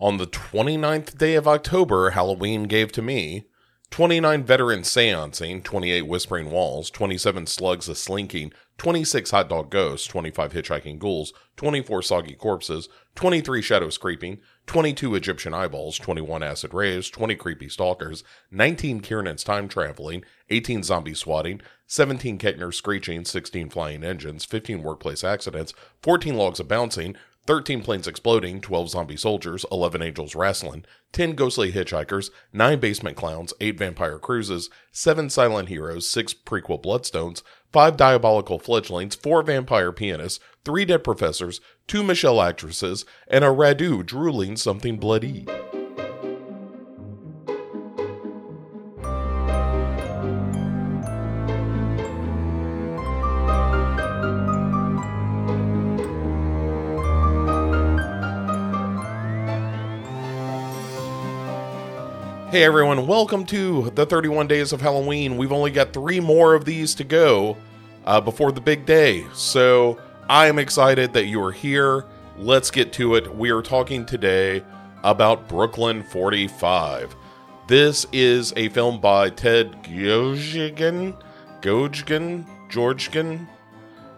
On the 29th day of October, Halloween gave to me 29 veterans seancing, 28 whispering walls, 27 slugs a slinking, 26 hot dog ghosts, 25 hitchhiking ghouls, 24 soggy corpses, 23 shadows creeping, 22 Egyptian eyeballs, 21 acid rays, 20 creepy stalkers, 19 Kiernan's time traveling, 18 zombie swatting, 17 Keckner screeching, 16 flying engines, 15 workplace accidents, 14 logs of bouncing, 13 planes exploding, 12 zombie soldiers, 11 angels wrestling, 10 ghostly hitchhikers, 9 basement clowns, 8 vampire cruises, 7 silent heroes, 6 prequel bloodstones, 5 diabolical fledglings, 4 vampire pianists, 3 dead professors, 2 Michelle actresses, and a Radu drooling something bloody. Hey everyone, welcome to the 31 Days of Halloween. We've only got three more of these to go uh, before the big day. So I am excited that you are here. Let's get to it. We are talking today about Brooklyn 45. This is a film by Ted Geoghegan, Gojgan, Georgian,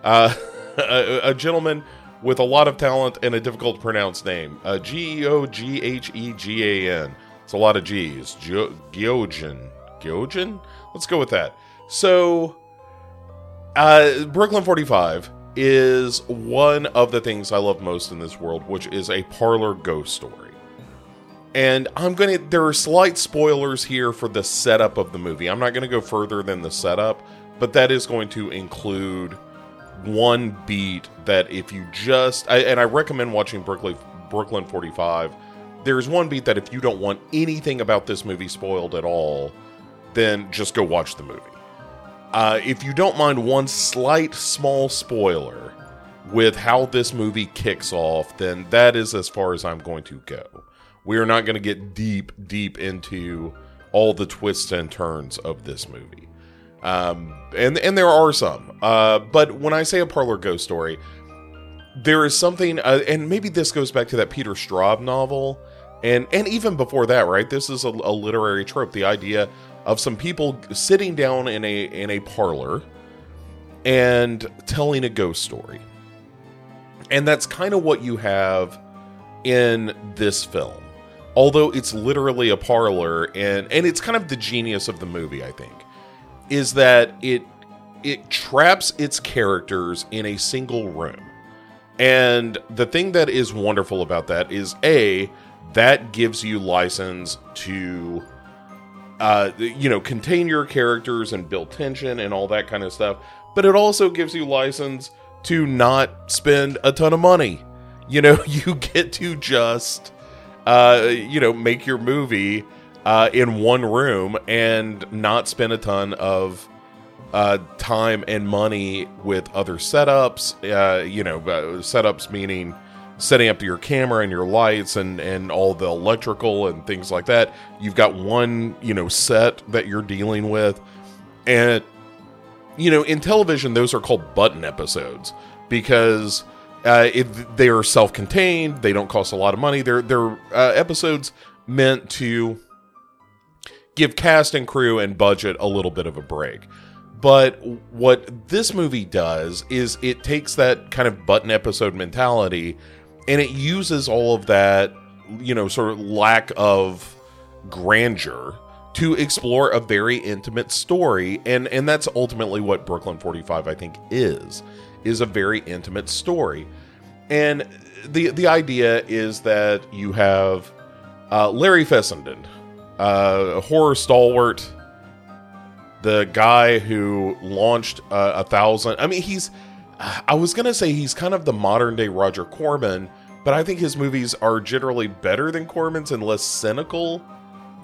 uh, a, a, gentleman with a lot of talent and a difficult to pronounce name. Uh, G E O G H E G A N. It's a lot of G's. Geogen. Geogen? Let's go with that. So, uh, Brooklyn 45 is one of the things I love most in this world, which is a parlor ghost story. And I'm to, there are slight spoilers here for the setup of the movie. I'm not to go further than the setup, but that is going to include one beat that if you just, I, and I recommend watching Brooklyn, Brooklyn 45 there's one beat that if you don't want anything about this movie spoiled at all, then just go watch the movie. Uh, if you don't mind one slight small spoiler with how this movie kicks off, then that is as far as I'm going to go. We are not going to get deep, deep into all the twists and turns of this movie. Um, and and there are some. Uh, but when I say a parlor ghost story, there is something, uh, and maybe this goes back to that Peter Straub novel and and even before that right this is a, a, literary trope the idea of some people sitting down in a in a parlor and telling a ghost story. And that's kind of what you have in this film although it's literally a parlor and and it's kind of the genius of the movie i think is that it it traps its characters in a single room. And the thing that is wonderful about that is a that gives you license to uh, you know contain your characters and build tension and all that kind of stuff. But it also gives you license to not spend a ton of money. You know you get to just uh, you know make your movie uh, in one room and not spend a ton of uh, time and money with other setups uh, you know uh, setups meaning setting up your camera and your lights and and all the electrical and things like that you've got one you know set that you're dealing with. And you know in television those are called button episodes because uh, if they are self-contained they don't cost a lot of money. They're they're uh, episodes meant to give cast and crew and budget a little bit of a break. But what this movie does is it takes that kind of button episode mentality and it uses all of that you know sort of lack of grandeur to explore a very intimate story. And and that's ultimately what Brooklyn 45 I think is is a very intimate story. And the the idea is that you have uh, Larry Fessenden uh, horror stalwart the guy who launched uh, a thousand I mean he's I was gonna say he's kind of the modern day Roger Corman, but I think his movies are generally better than Corman's and less cynical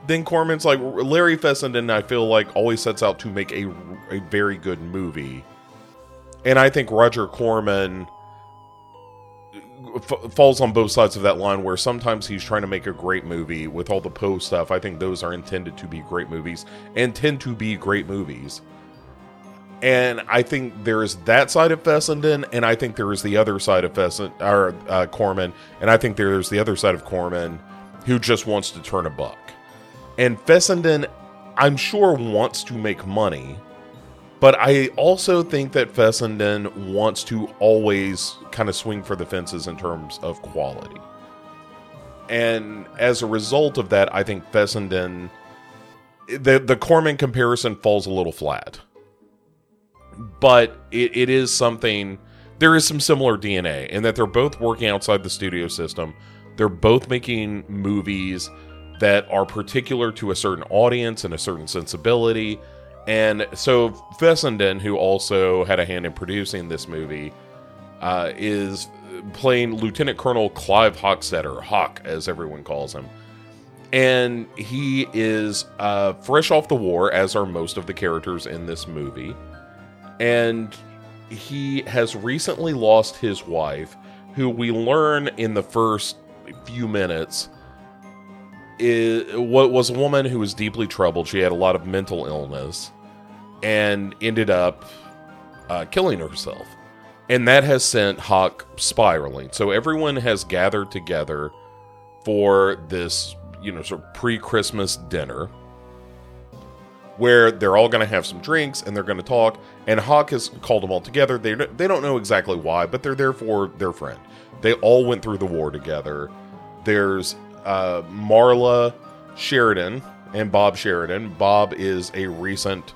than Corman's. Like Larry Fessenden, I feel like always sets out to make a a very good movie, and I think Roger Corman f- falls on both sides of that line. Where sometimes he's trying to make a great movie with all the Poe stuff. I think those are intended to be great movies and tend to be great movies and I think there is that side of Fessenden, and I think there is the other side of Fessenden or uh, Corman, and I think there's the other side of Corman who just wants to turn a buck. And Fessenden, I'm sure, wants to make money, but I also think that Fessenden wants to always kind of swing for the fences in terms of quality. And as a result of that, I think Fessenden, the, the Corman comparison falls a little flat. But it, it is something, there is some similar DNA in that they're both working outside the studio system. They're both making movies that are particular to a certain audience and a certain sensibility. And so Fessenden, who also had a hand in producing this movie, uh, is playing Lieutenant Colonel Clive Hockstetter, Hawk as everyone calls him. And he is uh, fresh off the war, as are most of the characters in this movie. And he has recently lost his wife, who we learn in the first few minutes was a woman who was deeply troubled. She had a lot of mental illness and ended up uh, killing herself. And that has sent Hawk spiraling. So everyone has gathered together for this, you know, sort of pre Christmas dinner where they're all going to have some drinks and they're going to talk. And Hawk has called them all together. They, they don't know exactly why, but they're there for their friend. They all went through the war together. There's uh, Marla Sheridan and Bob Sheridan. Bob is a recent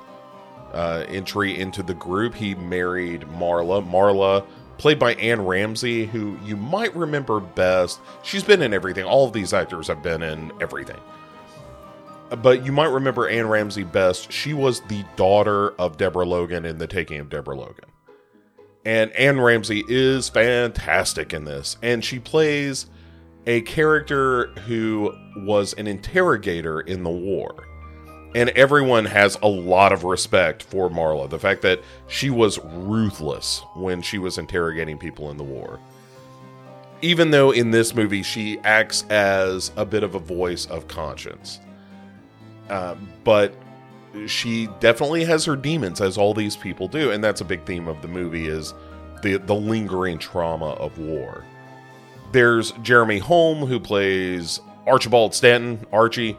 uh, entry into the group. He married Marla. Marla, played by Anne Ramsay, who you might remember best. She's been in everything. All of these actors have been in everything. But you might remember Anne Ramsay best. She was the daughter of Deborah Logan in The Taking of Deborah Logan. And Anne Ramsay is fantastic in this. And she plays a character who was an interrogator in the war and everyone has a lot of respect for Marla. The fact that she was ruthless when she was interrogating people in the war. Even though in this movie she acts as a bit of a voice of conscience. Uh, but she definitely has her demons, as all these people do, and that's a big theme of the movie is the the lingering trauma of war. There's Jeremy Holm who plays Archibald Stanton, Archie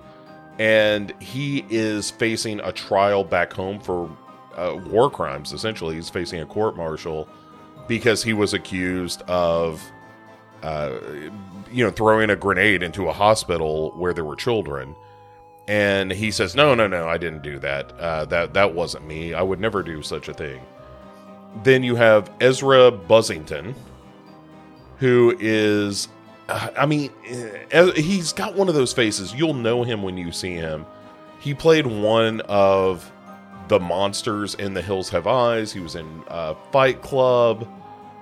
and he is facing a trial back home for uh, war crimes. Essentially, he's facing a court martial because he was accused of, uh, you know, throwing a grenade into a hospital where there were children. And he says, "No, no, no, I didn't do that. Uh, that that wasn't me. I would never do such a thing." Then you have Ezra Buzzington, who is I mean, eh, he's got one of those faces. You'll know him when you see him. He played one of the monsters in The Hills Have Eyes. He was in uh, Fight Club.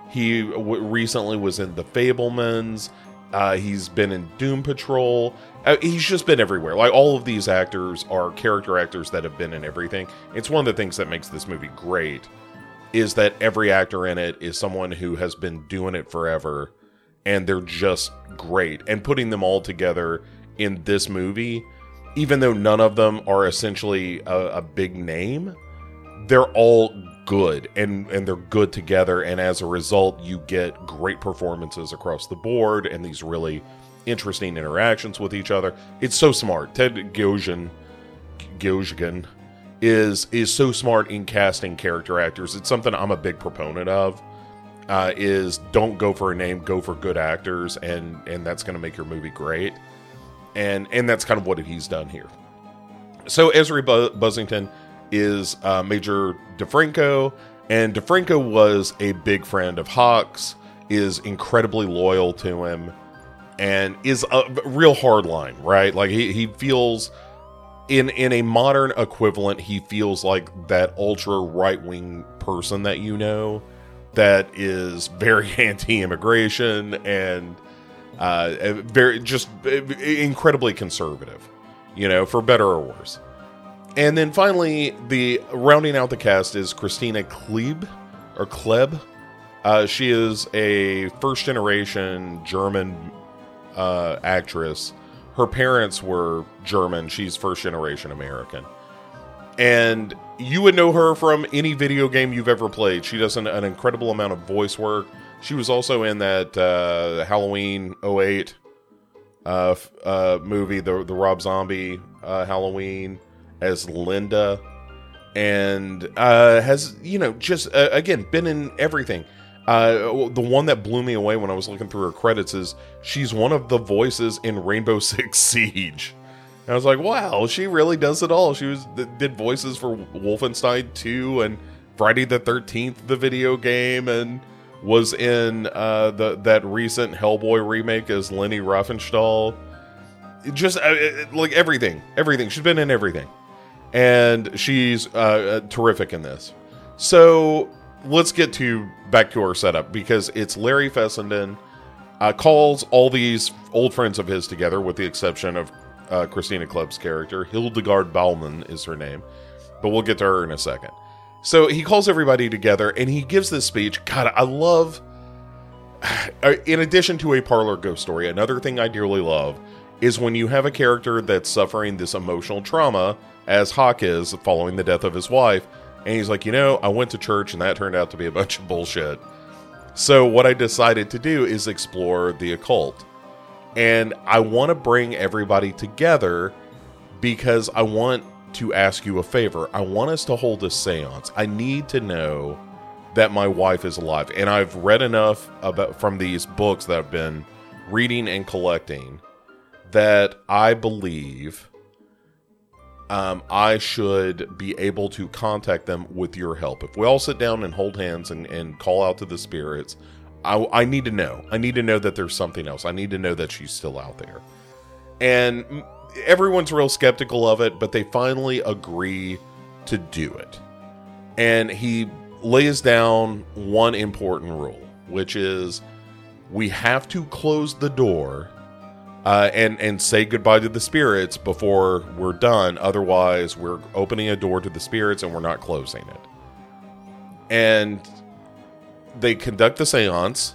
He w- recently was in The Fabelmans. Uh, he's been in Doom Patrol. Uh, he's just been everywhere. Like all of these actors are character actors that have been in everything. It's one of the things that makes this movie great is that every actor in it is someone who has been doing it forever and they're just great. And putting them all together in this movie, even though none of them are essentially a, a big name, they're all good and and they're good together and as a result you get great performances across the board and these really interesting interactions with each other it's so smart ted Geoghegan Geoghegan is is so smart in casting character actors it's something i'm a big proponent of uh, is don't go for a name, go for good actors, and and that's going to make your movie great. And and that's kind of what he's done here. So Ezra Bu- Buzzington is uh, Major DeFranco, and DeFranco was a big friend of Hawks, is incredibly loyal to him, and is a real hardline, right? Like he he feels in in a modern equivalent, he feels like that ultra right wing person that you know that is very anti-immigration and uh, very just incredibly conservative, you know, for better or worse. And then finally, the rounding out the cast is Kristina Klebe or Kleb. Uh, she is a first generation German uh, actress. Her parents were German. She's first generation American and you would know her from any video game you've ever played. She does an, an incredible amount of voice work. She was also in that uh, Halloween 08 uh, uh, movie, the the Rob Zombie uh, Halloween, as Linda, and uh, has you know just uh, again been in everything. Uh, the one that blew me away when I was looking through her credits is she's one of the voices in Rainbow Six Siege. And I was like, wow, she really does it all. She was did voices for Wolfenstein 2 and Friday the 13th, the video game, and was in uh, the that recent Hellboy remake as Lenny Riefenstahl. Just uh, like everything, everything. She's been in everything, and she's uh, uh, terrific in this. So let's get to back to our setup because it's Larry Fessenden uh, calls all these old friends of his together, with the exception of uh, Kristina Klupp's character. Hildegard Baumann is her name, but we'll get to her in a second. So he calls everybody together and he gives this speech. God, I love. In addition to a parlor ghost story, another thing I dearly love is when you have a character that's suffering this emotional trauma, as Hawk is following the death of his wife, and he's like, you know, I went to church and that turned out to be a bunch of bullshit. So, what I decided to do is explore the occult. And I want to bring everybody together because I want to ask you a favor. I want us to hold a seance. I need to know that my wife is alive. And I've read enough about from these books that I've been reading and collecting that I believe um, I should be able to contact them with your help. If we all sit down and hold hands and, and call out to the spirits, I, I need to know. I need to know that there's something else. I need to know that she's still out there. And everyone's real skeptical of it, but they finally agree to do it. And he lays down one important rule, which is we have to close the door uh, and and say goodbye to the spirits before we're done. Otherwise, we're opening a door to the spirits and we're not closing it. And they conduct the séance.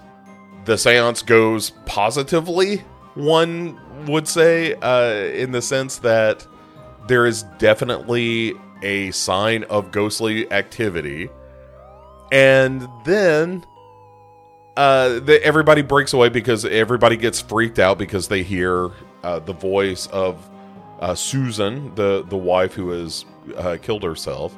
The séance goes positively. One would say, uh, in the sense that there is definitely a sign of ghostly activity, and then uh, the, everybody breaks away because everybody gets freaked out because they hear uh, the voice of uh, Susan, the the wife who has uh, killed herself,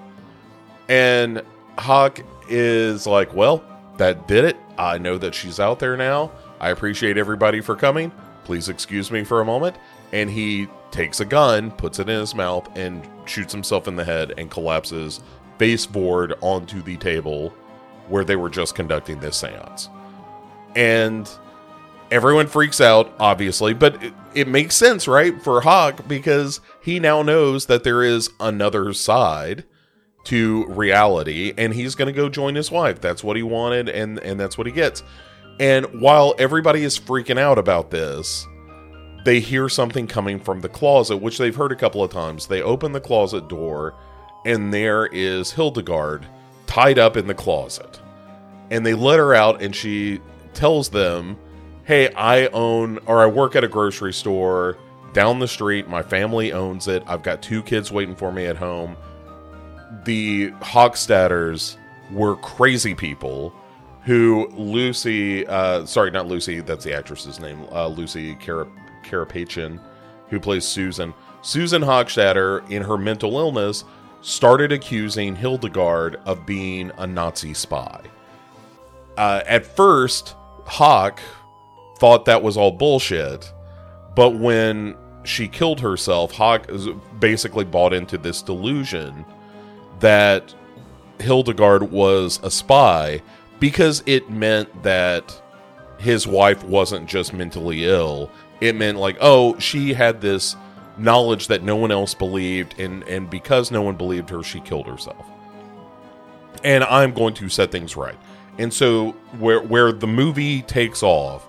and Hawk is like, "Well, that did it. I know that she's out there now. I appreciate everybody for coming. Please excuse me for a moment." And he takes a gun, puts it in his mouth, and shoots himself in the head and collapses baseboard onto the table where they were just conducting this seance and everyone freaks out obviously but it, it, makes sense right for hawk because he now knows that there is another side to reality and he's going to go join his wife. That's what he wanted and and that's what he gets. And while everybody is freaking out about this they hear something coming from the closet which they've heard a couple of times. They open the closet door and there is hildegard tied up in the closet. And they let her out and she tells them, "Hey, I own or I work at a grocery store down the street. My family owns it. I've got two kids waiting for me at home." The Hochstadters were crazy people who Lucy, uh, sorry, not Lucy, that's the actress's name, uh, Lucy Carapetyan, who plays Susan. Susan Hochstadter, in her mental illness, started accusing Hildegard of being a Nazi spy. Uh, at first, Hawk thought that was all bullshit, but when she killed herself, Hawk basically bought into this delusion that Hildegard was a spy because it meant that his wife wasn't just mentally ill. It meant like, oh, she had this knowledge that no one else believed, and and because no one believed her, she killed herself. And I'm going to set things right. And so where where the movie takes off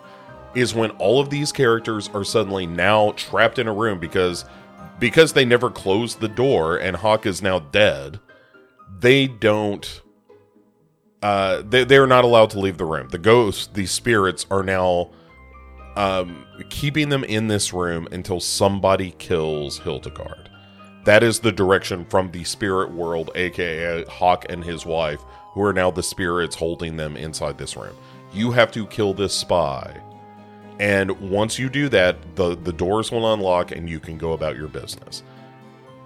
is when all of these characters are suddenly now trapped in a room because because they never closed the door and Hawk is now dead. They don't uh they they're not allowed to leave the room. The ghosts, these spirits are now um keeping them in this room until somebody kills Hildegard. That is the direction from the spirit world, aka Hawk and his wife, who are now the spirits holding them inside this room. You have to kill this spy. And once you do that, the, the doors will unlock and you can go about your business.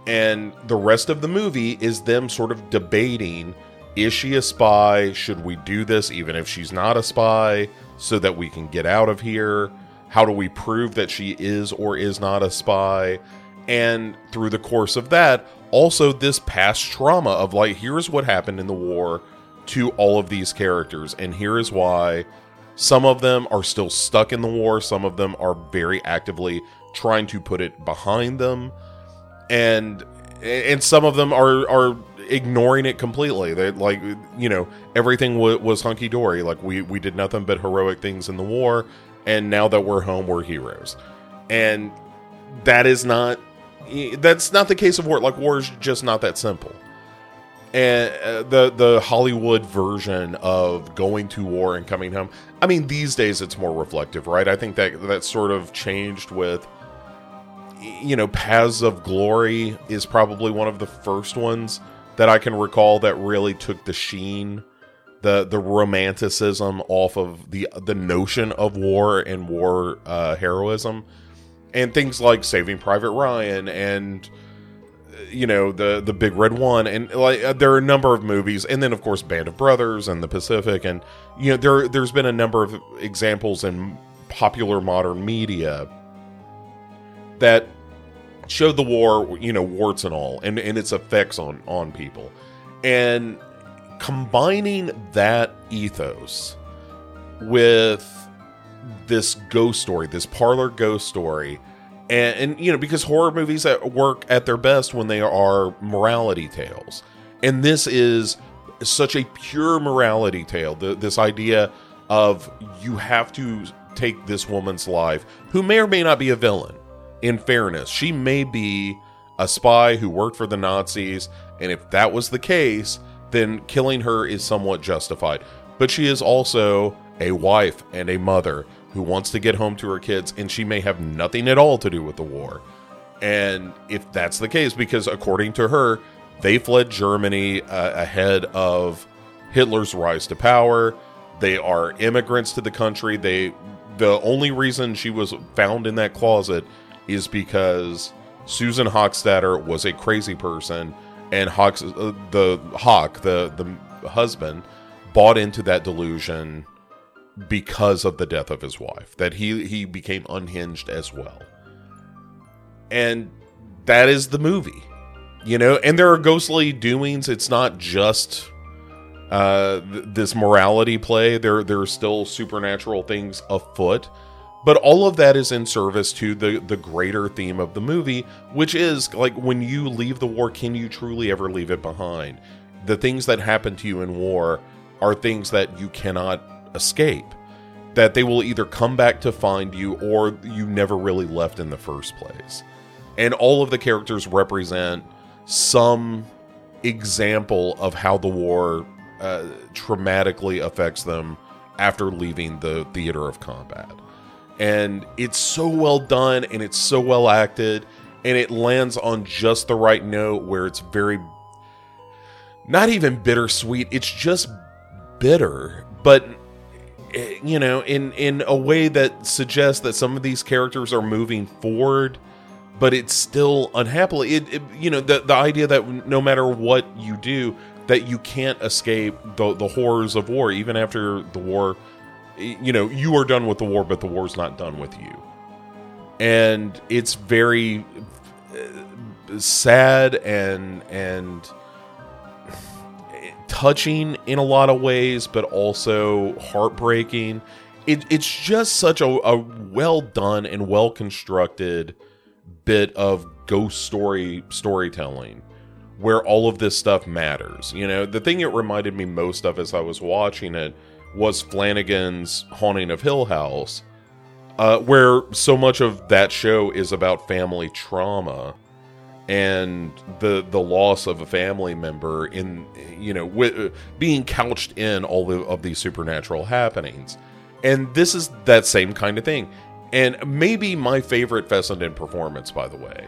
And the rest of the movie is them sort of debating is she a spy? Should we do this even if she's not a spy so that we can get out of here? How do we prove that she is or is not a spy? And through the course of that, also this past trauma of like, here's what happened in the war to all of these characters, and here is why some of them are still stuck in the war, some of them are very actively trying to put it behind them, and and some of them are are ignoring it completely. They like you know everything w- was hunky dory. Like we we did nothing but heroic things in the war, and now that we're home, we're heroes. And that is not that's not the case of war. Like war is just not that simple. And uh, the the Hollywood version of going to war and coming home. I mean, these days it's more reflective, right? I think that that sort of changed with you know, Paths of Glory is probably one of the first ones that I can recall that really took the sheen, the the romanticism off of the the notion of war and war uh, heroism, and things like Saving Private Ryan and you know the the Big Red One and like uh, there are a number of movies, and then of course Band of Brothers and The Pacific, and you know there there's been a number of examples in popular modern media that showed the war, you know, warts and all, and, and its effects on on people, and combining that ethos with this ghost story, this parlor ghost story, and, and you know, because horror movies at work at their best when they are morality tales, and this is such a pure morality tale. The, this idea of you have to take this woman's life, who may or may not be a villain in fairness, she may be a spy who worked for the Nazis, and if that was the case, then killing her is somewhat justified. But she is also a wife and a mother who wants to get home to her kids, and she may have nothing at all to do with the war. And if that's the case, because according to her, they fled Germany uh, ahead of Hitler's rise to power. They are immigrants to the country. They the only reason she was found in that closet is because Susan Hochstetter was a crazy person, and Hawks, uh, the Hawk, the the husband, bought into that delusion because of the death of his wife. That he he became unhinged as well, and that is the movie, you know. And there are ghostly doings. It's not just uh, th- this morality play. There there are still supernatural things afoot but all of that is in service to the the greater theme of the movie which is like when you leave the war can you truly ever leave it behind the things that happen to you in war are things that you cannot escape that they will either come back to find you or you never really left in the first place. And all of the characters represent some example of how the war uh, traumatically affects them after leaving the theater of combat. And it's so well done and it's so well acted and it lands on just the right note where it's very not even bittersweet it's just bitter but you know in in a way that suggests that some of these characters are moving forward but it's still unhappily it, it, you know the the idea that no matter what you do that you can't escape the the horrors of war even after the war you know, you are done with the war, but the war's not done with you. And it's very uh, sad and and touching in a lot of ways, but also heartbreaking. It, it's just such a, a well done and well constructed bit of ghost story storytelling where all of this stuff matters. You know, the thing it reminded me most of as I was watching it was Flanagan's Haunting of Hill House, uh, where so much of that show is about family trauma and the the loss of a family member in you know being couched in all the, of these supernatural happenings. And this is that same kind of thing. And maybe my favorite Fessenden performance by the way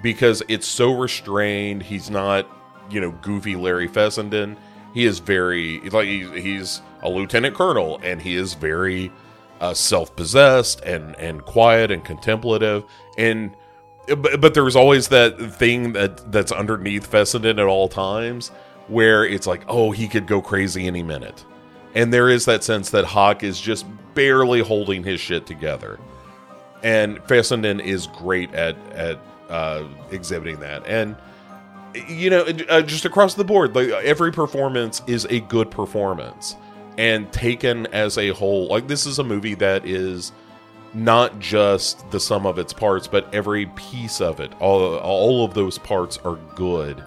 because it's so restrained. He's not you know goofy Larry Fessenden. He is very like he's, he's a lieutenant colonel and he is very uh, self-possessed and and quiet and contemplative. And but, but there's always that thing that that's underneath Fessenden at all times where it's like oh he could go crazy any minute. And there is that sense that Hawk is just barely holding his shit together. And Fessenden is great at at uh, exhibiting that. And you know uh, just across the board like every performance is a good performance. And taken as a whole like this is a movie that is not just the sum of its parts but every piece of it. All, all of those parts are good.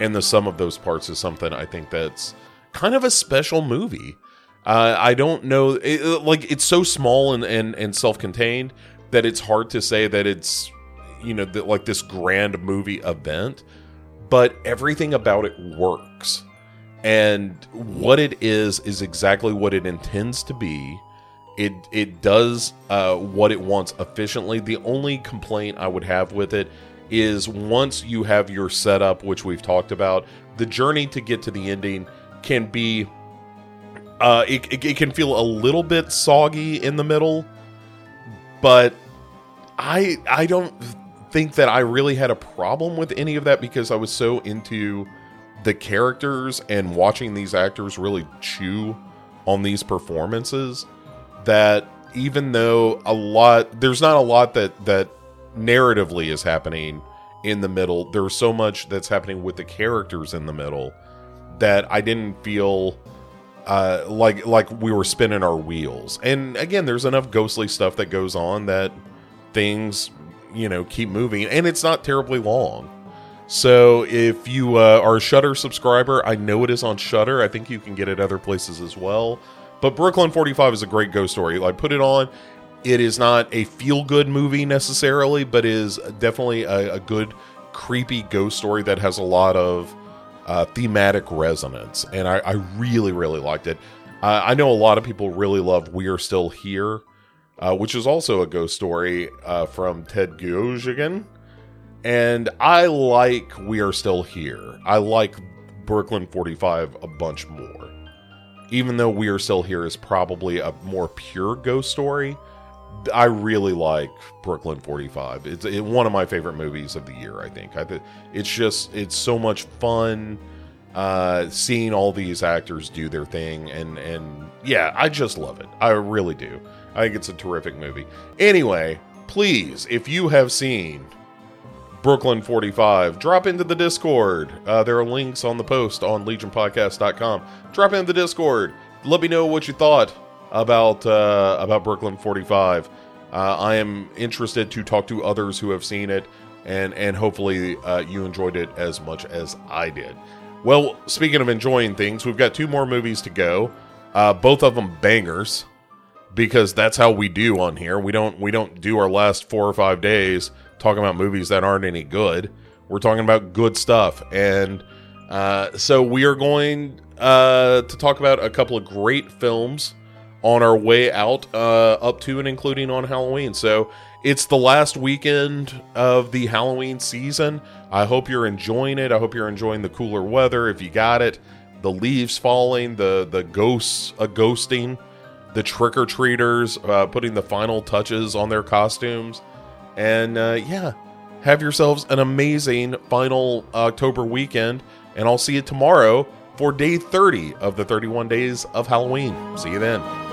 And the sum of those parts is something i think that's kind of a special movie. Uh, i don't know it, like it's so small and, and, and self-contained that it's hard to say that it's you know the, like this grand movie event but everything about it works. And what it is is exactly what it intends to be it it does uh, what it wants efficiently. The only complaint i would have with it is once you have your setup which we've talked about the journey to get to the ending can be uh, it, it, it can feel a little bit soggy in the middle but i i don't think that i really had a problem with any of that because i was so into the characters and watching these actors really chew on these performances that even though a lot there's not a lot that that narratively is happening in the middle there's so much that's happening with the characters in the middle that I didn't feel uh, like like we were spinning our wheels. And again, there's enough ghostly stuff that goes on that things you know keep moving, and it's not terribly long. So if you uh, are a Shudder subscriber, I know it is on Shudder. I think you can get it other places as well. But Brooklyn 45 is a great ghost story. Like put it on. It is not a feel good movie necessarily, but is definitely a, a, good creepy ghost story that has a lot of uh, thematic resonance, and I, I, really really liked it. Uh, I know a lot of people really love We Are Still Here, uh, which is also a ghost story uh, from Ted Goggin and I like We Are Still Here. I like Brooklyn 45 a bunch more. Even though We Are Still Here is probably a more pure ghost story, I really like Brooklyn 45. It's it, one of my favorite movies of the year, I think. I th- it's just it's so much fun uh, seeing all these actors do their thing and and yeah, I just love it. I really do. I think it's a terrific movie. Anyway, please, if you have seen Brooklyn 45. Drop into the Discord. Uh, there are links on the post on legionpodcast.com. Drop into the Discord. Let me know what you thought about uh, about Brooklyn 45. Uh, I am interested to talk to others who have seen it, and and hopefully uh, you enjoyed it as much as I did. Well, speaking of enjoying things, we've got two more movies to go. Uh, both of them bangers, because that's how we do on here. We don't we don't do our last four or five days talking about movies that aren't any good. We're talking about good stuff. And uh, so we are going uh, to talk about a couple of great films on our way out, uh, up to and including on Halloween. So it's the last weekend of the Halloween season. I hope you're enjoying it. I hope you're enjoying the cooler weather if you got it. The leaves falling, the the ghosts a ghosting, the trick or treaters uh, putting the final touches on their costumes. And uh, yeah, have yourselves an amazing final October weekend. And I'll see you tomorrow for day 30 of the 31 days of Halloween. See you then.